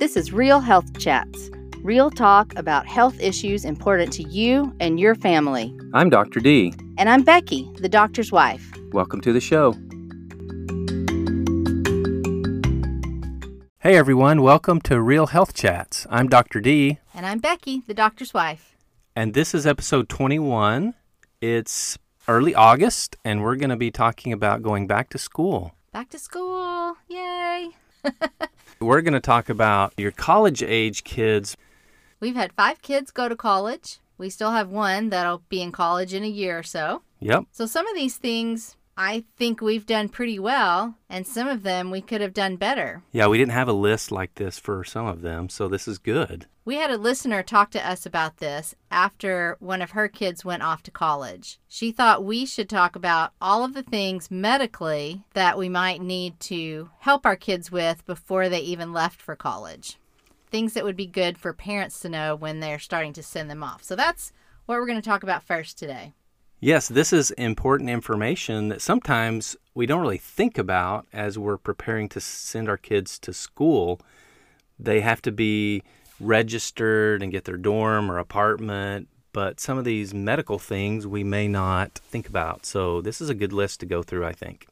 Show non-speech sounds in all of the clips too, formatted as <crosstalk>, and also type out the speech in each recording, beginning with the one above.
This is Real Health Chats, real talk about health issues important to you and your family. I'm Dr. D. And I'm Becky, the doctor's wife. Welcome to the show. Hey everyone, welcome to Real Health Chats. I'm Dr. D. And I'm Becky, the doctor's wife. And this is episode 21. It's early August, and we're going to be talking about going back to school. Back to school. Yay. <laughs> we're going to talk about your college age kids. We've had five kids go to college. We still have one that'll be in college in a year or so. Yep. So some of these things I think we've done pretty well, and some of them we could have done better. Yeah, we didn't have a list like this for some of them, so this is good. We had a listener talk to us about this after one of her kids went off to college. She thought we should talk about all of the things medically that we might need to help our kids with before they even left for college. Things that would be good for parents to know when they're starting to send them off. So that's what we're going to talk about first today. Yes, this is important information that sometimes we don't really think about as we're preparing to send our kids to school. They have to be registered and get their dorm or apartment, but some of these medical things we may not think about. So, this is a good list to go through, I think.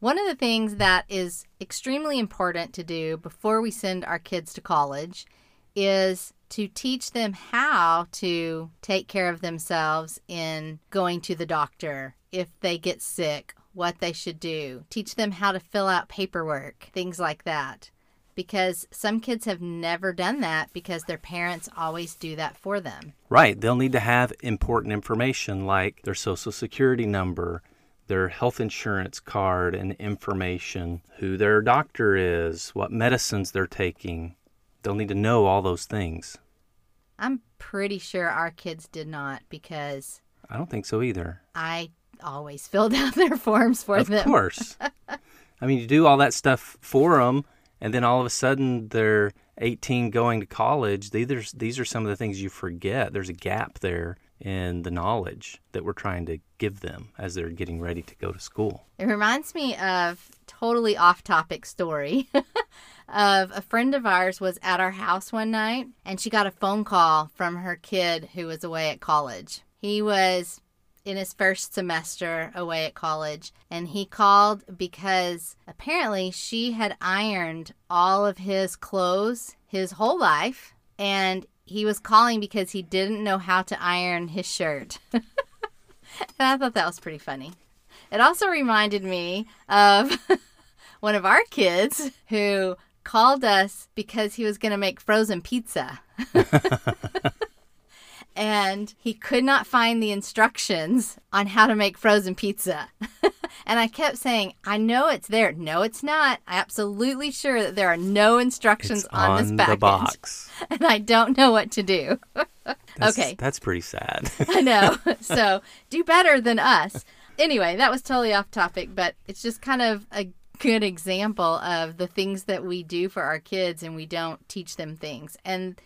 One of the things that is extremely important to do before we send our kids to college is to teach them how to take care of themselves in going to the doctor if they get sick, what they should do, teach them how to fill out paperwork, things like that. Because some kids have never done that because their parents always do that for them. Right. They'll need to have important information like their social security number, their health insurance card and information, who their doctor is, what medicines they're taking. They'll need to know all those things. I'm pretty sure our kids did not because I don't think so either. I always <laughs> filled out their forms for of them. Of course. I mean, you do all that stuff for them, and then all of a sudden they're 18 going to college. These are, these are some of the things you forget. There's a gap there in the knowledge that we're trying to give them as they're getting ready to go to school. It reminds me of totally off topic story. <laughs> of a friend of ours was at our house one night and she got a phone call from her kid who was away at college. He was in his first semester away at college and he called because apparently she had ironed all of his clothes his whole life and he was calling because he didn't know how to iron his shirt. <laughs> and I thought that was pretty funny. It also reminded me of <laughs> one of our kids who called us because he was going to make frozen pizza. <laughs> and he could not find the instructions on how to make frozen pizza. <laughs> and I kept saying, I know it's there. No, it's not. I'm absolutely sure that there are no instructions on, on, this package. box. <laughs> And I don't know what to do. that's, okay. That's pretty sad. I know. So do better than us. Anyway, that was totally off topic, but it's just kind of a good example of the things that we do for our kids and we don't teach them things. And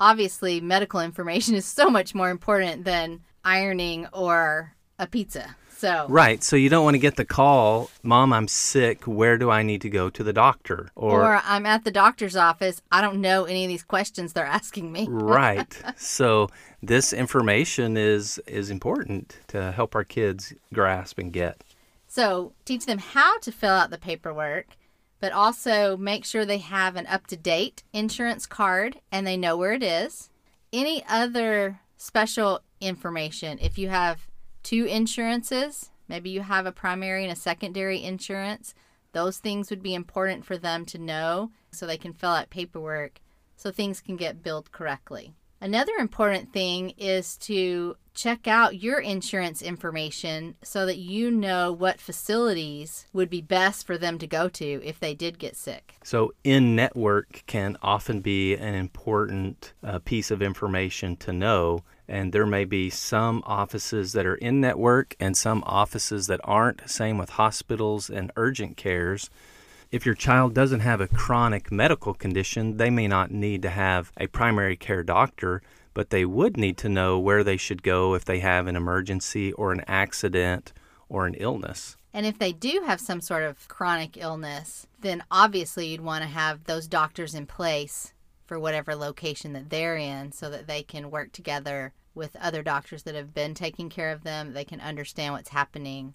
obviously, medical information <laughs> is so much more important than ironing or a pizza. So Right. So you don't want to get the call, "Mom, I'm sick. Where do I need to go to the doctor?" Or, or I'm at the doctor's office. I don't know any of these questions they're <laughs> asking me. <laughs> right. So this information is is important to help our kids grasp and get. So teach them how to fill out the paperwork, but also make sure they have an up to date insurance card and they know where it is. Any other special information, if you have two insurances, maybe you have a primary and a secondary insurance, those things would be important for them to know so they can fill out paperwork so things can get billed correctly. Another important thing is to check out your insurance information so that you know what facilities would be best for them to go to if they did get sick. So, in network can often be an important uh, piece of information to know. And there may be some offices that are in network and some offices that aren't. Same with hospitals and urgent cares. If your child doesn't have a chronic medical condition, they may not need to have a primary care doctor, but they would need to know where they should go if they have an emergency or an accident or an illness. And if they do have some sort of chronic illness, then obviously you'd want to have those doctors in place for whatever location that they're in so that they can work together with other doctors that have been taking care of them. They can understand what's happening.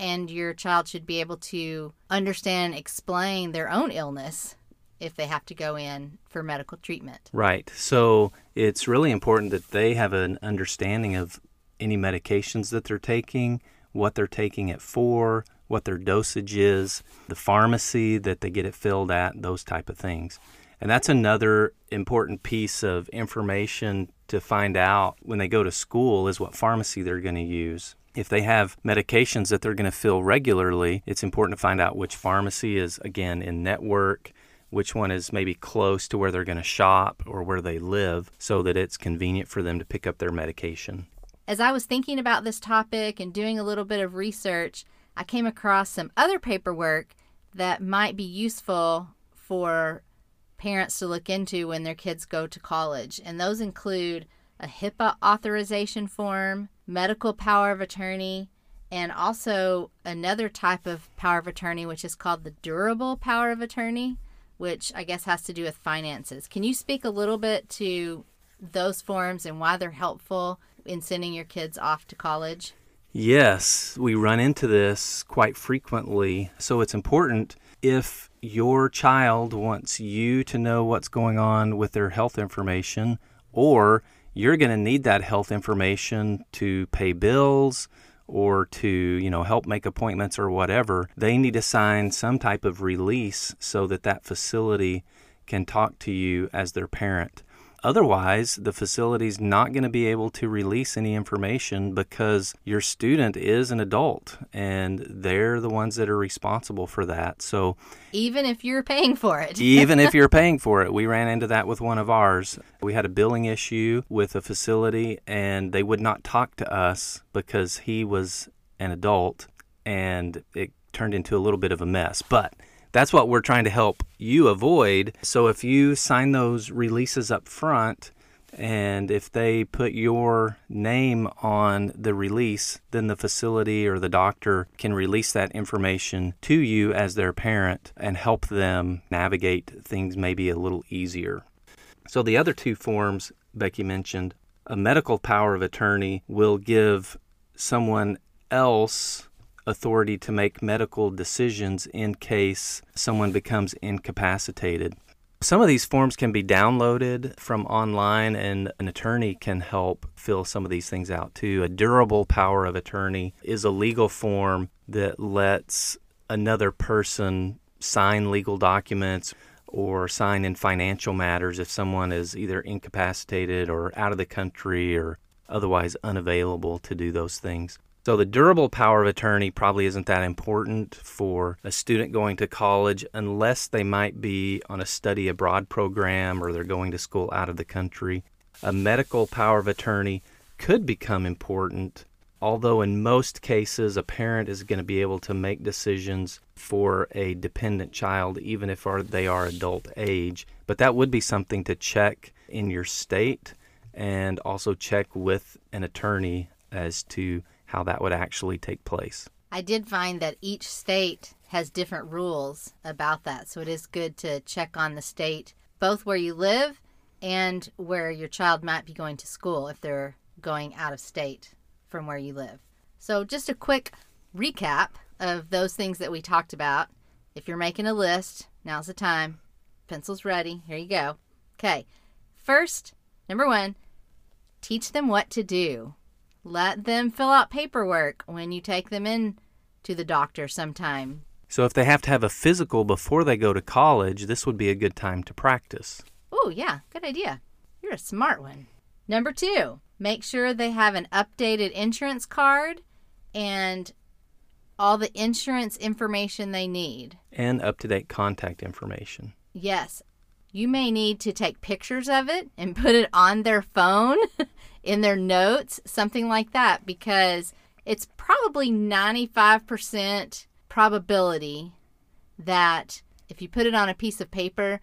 And your child should be able to understand and explain their own illness if they have to go in for medical treatment. Right. So it's really important that they have an understanding of any medications that they're taking, what they're taking it for, what their dosage is, the pharmacy that they get it filled at, those type of things. And that's another important piece of information to find out when they go to school is what pharmacy they're going to use. If they have medications that they're going to fill regularly, it's important to find out which pharmacy is, again, in network, which one is maybe close to where they're going to shop or where they live so that it's convenient for them to pick up their medication. As I was thinking about this topic and doing a little bit of research, I came across some other paperwork that might be useful for parents to look into when their kids go to college. And those include a HIPAA authorization form, medical power of attorney, and also another type of power of attorney, which is called the durable power of attorney, which I guess has to do with finances. Can you speak a little bit to those forms and why they're helpful in sending your kids off to college? Yes, we run into this quite frequently. So it's important if your child wants you to know what's going on with their health information, or you're going to need that health information to pay bills or to, you know, help make appointments or whatever, they need to sign some type of release so that that facility can talk to you as their parent. Otherwise, the facility's not going to be able to release any information because your student is an adult and they're the ones that are responsible for that. So, even if you're paying for it, even if you're <laughs> paying for it, we ran into that with one of ours. We had a billing issue with a facility and they would not talk to us because he was an adult and it turned into a little bit of a mess. But that's what we're trying to help you avoid. So if you sign those releases up front, and if they put your name on the release, then the facility or the doctor can release that information to you as their parent and help them navigate things maybe a little easier. So, the other two forms Becky mentioned a medical power of attorney will give someone else authority to make medical decisions in case someone becomes incapacitated. Some of these forms can be downloaded from online, and an attorney can help fill some of these things out too. A durable power of attorney is a legal form that lets another person sign legal documents or sign in financial matters if someone is either incapacitated or out of the country or otherwise unavailable to do those things. So the durable power of attorney probably isn't that important for a student going to college unless they might be on a study abroad program or they're going to school out of the country. A medical power of attorney could become important, although in most cases a parent is going to be able to make decisions for a dependent child even if they are adult age. But that would be something to check in your state and also check with an attorney as to how that would actually take place. I did find that each state has different rules about that. So it is good to check on the state, both where you live and where your child might be going to school if they're going out of state from where you live. So, just a quick recap of those things that we talked about. If you're making a list, now's the time. Pencil's ready. Here you go. Okay. First, number one, teach them what to do. Let them fill out paperwork when you take them in to the doctor sometime. So if they have to have a physical before they go to college, this would be a good time to practice. Oh, yeah, good idea. You're a smart one. Number two, make sure they have an updated insurance card and all the insurance information they need. And up to date contact information. Yes. You may need to take pictures of it and put it on their phone <laughs> in their notes, something like that, because it's probably 95% probability that if you put it on a piece of paper,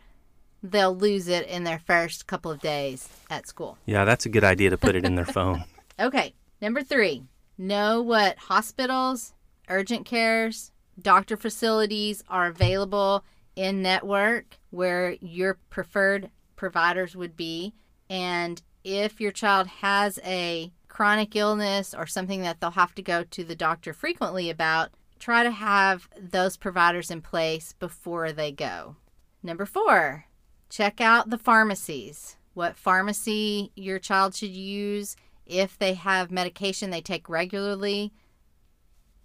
they'll lose it in their first couple of days at school. Yeah, that's a good idea to put it in their phone. <laughs> Okay, number three, know what hospitals, urgent cares, doctor facilities are available in network where your preferred providers would be. And if your child has a chronic illness or something that they'll have to go to the doctor frequently about, try to have those providers in place before they go. Number four, check out the pharmacies. What pharmacy your child should use if they have medication they take regularly,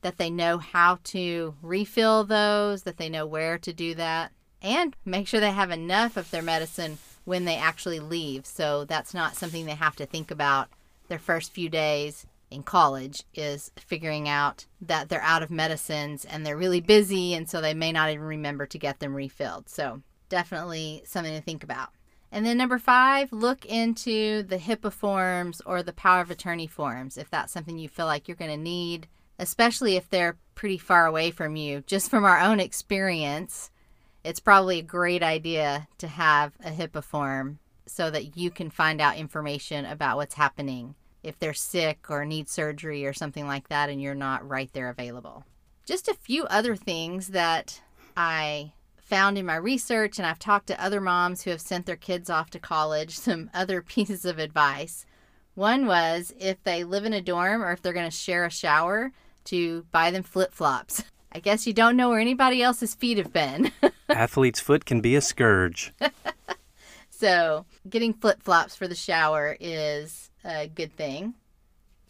that they know how to refill those, that they know where to do that, and make sure they have enough of their medicine when they actually leave. So that's not something they have to think about their first few days in college is figuring out that they're out of medicines and they're really busy and so they may not even remember to get them refilled. So definitely something to think about. And then number five, look into the HIPAA forms or the power of attorney forms if that's something you feel like you're going to need, especially if they're pretty far away from you. Just from our own experience, it's probably a great idea to have a HIPAA form so that you can find out information about what's happening if they're sick or need surgery or something like that and you're not right there available. Just a few other things that I found in my research, and I've talked to other moms who have sent their kids off to college, <laughs> some other pieces of advice. One was if they live in a dorm or if they're going to share a shower, to buy them flip flops. I guess you don't know where anybody else's feet have been. <laughs> Athlete's foot can be a scourge. so, getting flip flops for the shower is a good thing.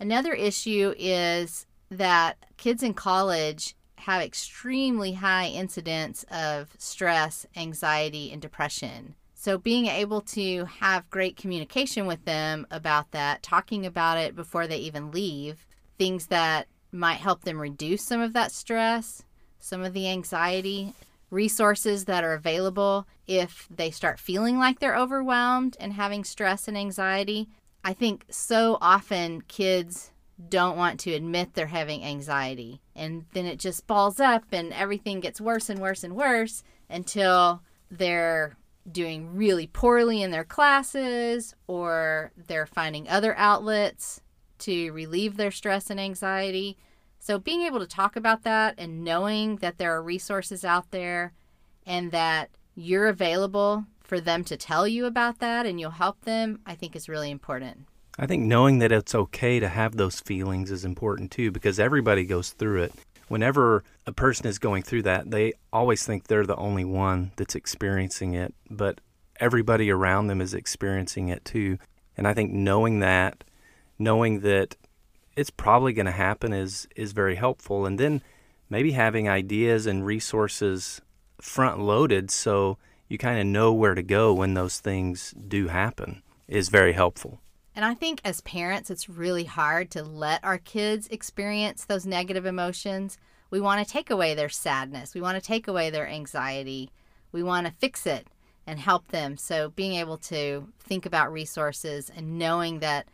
Another issue is that kids in college have extremely high incidence of stress, anxiety, and depression. So, being able to have great communication with them about that, talking about it before they even leave, things that might help them reduce some of that stress, some of the anxiety, resources that are available if they start feeling like they're overwhelmed and having stress and anxiety. I think so often kids don't want to admit they're having anxiety. And then it just balls up and everything gets worse and worse and worse until they're doing really poorly in their classes or they're finding other outlets to relieve their stress and anxiety. So, being able to talk about that and knowing that there are resources out there and that you're available for them to tell you about that and you'll help them, I think is really important. I think knowing that it's okay to have those feelings is important too because everybody goes through it. Whenever a person is going through that, they always think they're the only one that's experiencing it, but everybody around them is experiencing it too. And I think knowing that, knowing that it's probably going to happen is is very helpful and then maybe having ideas and resources front loaded so you kind of know where to go when those things do happen is very helpful. And I think as parents, it's really hard to let our kids experience those negative emotions. We want to take away their sadness, we want to take away their anxiety, we want to fix it and help them. So, being able to think about resources and knowing that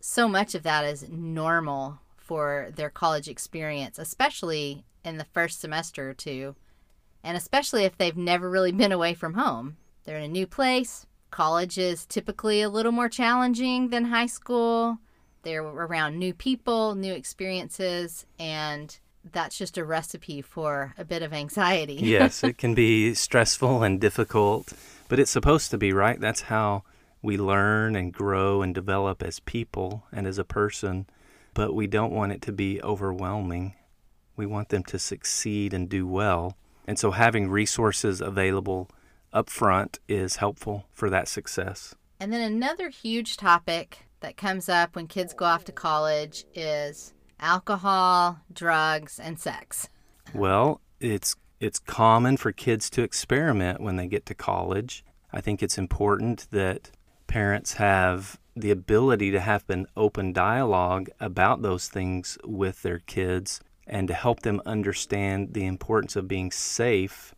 so much of that is normal for their college experience, especially in the first semester or two, and especially if they've never really been away from home. They're in a new place, College is typically a little more challenging than high school. They're around new people, new experiences, and that's just a recipe for a bit of anxiety. <laughs> yes, it <laughs> can be stressful and difficult, but it's supposed to be, right? That's how we learn and grow and develop as people and as a person, but we don't want it to be overwhelming. We want them to succeed and do well. And so having resources available up front is helpful for that success. And then another huge topic that comes up when kids go off to college is alcohol, drugs, and sex. Well, it's it's common for kids to experiment when they get to college. I think it's important that parents have the ability to have an open dialogue about those things with their kids and to help them understand the importance of being safe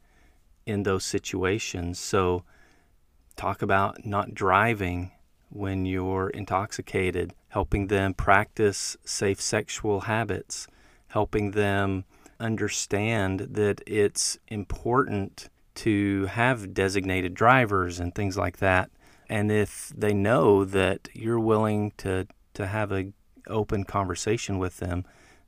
in those situations. So, talk about not driving when you're intoxicated, helping them practice safe sexual habits, helping them understand that it's important to have designated drivers and things like that. And if they know that you're willing to, to have an open conversation with them,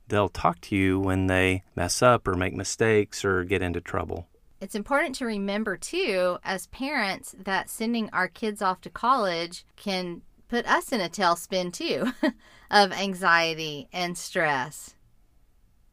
they'll talk to you when they mess up or make mistakes or get into trouble. It's important to remember, too, as parents, that sending our kids off to college can put us in a tailspin, too, <laughs> of anxiety and stress.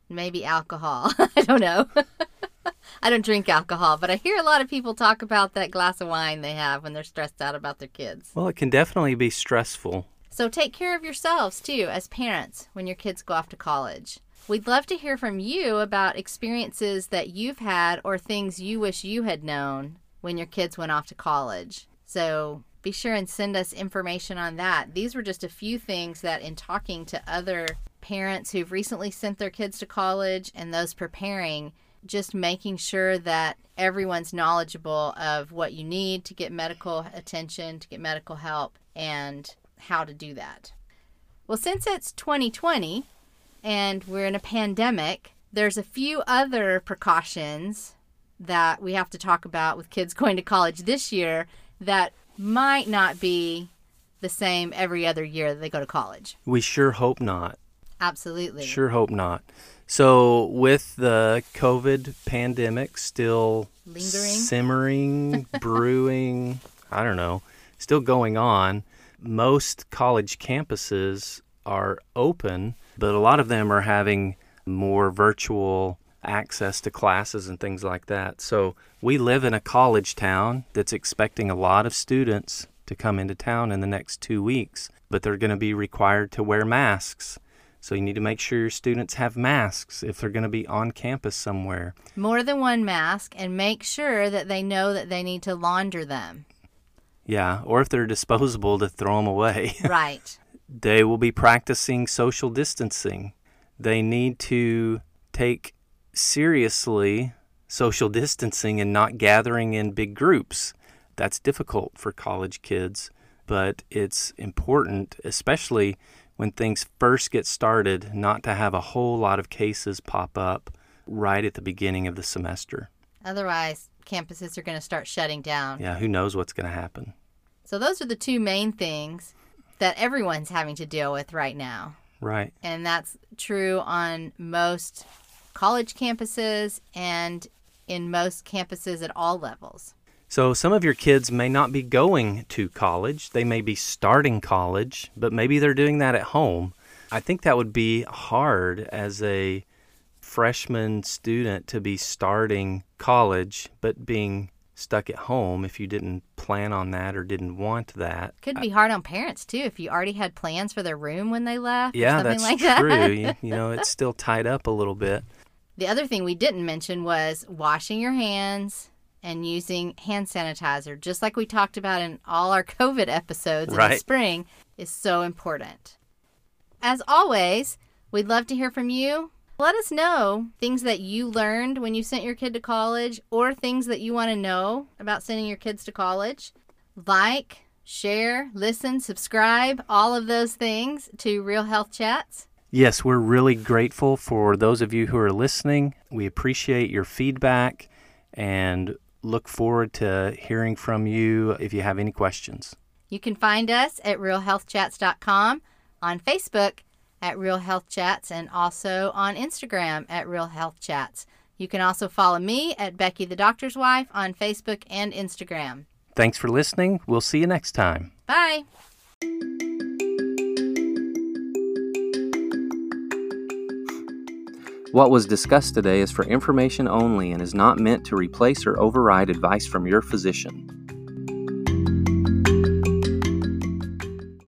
Maybe alcohol. <laughs> I don't know. <laughs> I don't drink alcohol, but I hear a lot of people talk about that glass of wine they have when they're stressed out about their kids. Well, it can definitely be stressful. So take care of yourselves, too, as parents when your kids go off to college. We'd love to hear from you about experiences that you've had or things you wish you had known when your kids went off to college. So be sure and send us information on that. These were just a few things that, in talking to other parents who've recently sent their kids to college and those preparing, just making sure that everyone's knowledgeable of what you need to get medical attention, to get medical help, and how to do that. Well, since it's 2020, and we're in a pandemic, there's a few other precautions that we have to talk about with kids <laughs> going to college this year that might not be the same every other year that they go to college. We sure hope not. Absolutely. Sure hope not. So, with the COVID pandemic still Lingering. simmering, <laughs> brewing, I don't know, still going on, most college campuses are open but a lot of them are having more virtual access to classes and things like that. So we live in a college town that's expecting a lot of students to come into town in the next two weeks, but they're going to be required to wear masks. So you need to make sure your students have masks if they're going to be on campus somewhere. More than one mask and make sure that they know that they need to launder them. Yeah, or if they're disposable to throw them away. <laughs> right. They will be practicing social distancing. They need to take seriously social distancing and not gathering in big groups. That's difficult for college kids, but it's important, especially when things first get started, not to have a whole lot of cases pop up right at the beginning of the semester. Otherwise, campuses are going to start shutting down. Yeah, who knows what's going to happen. So, those are the two main things that everyone's having to deal with right now. Right. And that's true on most college campuses and in most campuses at all levels. So, some of your kids may not be going to college. They may be starting college, but maybe they're doing that at home. I think that would be hard as a freshman student to be starting college, but being stuck at home if you didn't plan on that or didn't want that. Could be hard on parents too if you already had plans for their room when they left. Yeah, that's like true. That. you, you know, it's still tied up a little bit. The other thing we didn't mention was washing your hands and using hand sanitizer, just like we talked about in all our <laughs> COVID episodes right. in the spring, is so important. As always, we'd love to hear from you. Let us know things that you learned when you sent your kid to college or things that you want to know about sending your kids to college. Like, share, listen, subscribe, all of those things to Real Health Chats. Yes, we're really grateful for those of you who are listening. We appreciate your feedback and look forward to hearing from you if you have any questions. You can find us at realhealthchats.com, on Facebook at Real Health Chats, and also on Instagram at Real Health Chats. You can also follow me at Becky the Doctor's Wife on Facebook and Instagram. Thanks for listening. We'll see you next time. Bye. What was discussed today is for information only and is not meant to replace or override advice from your physician.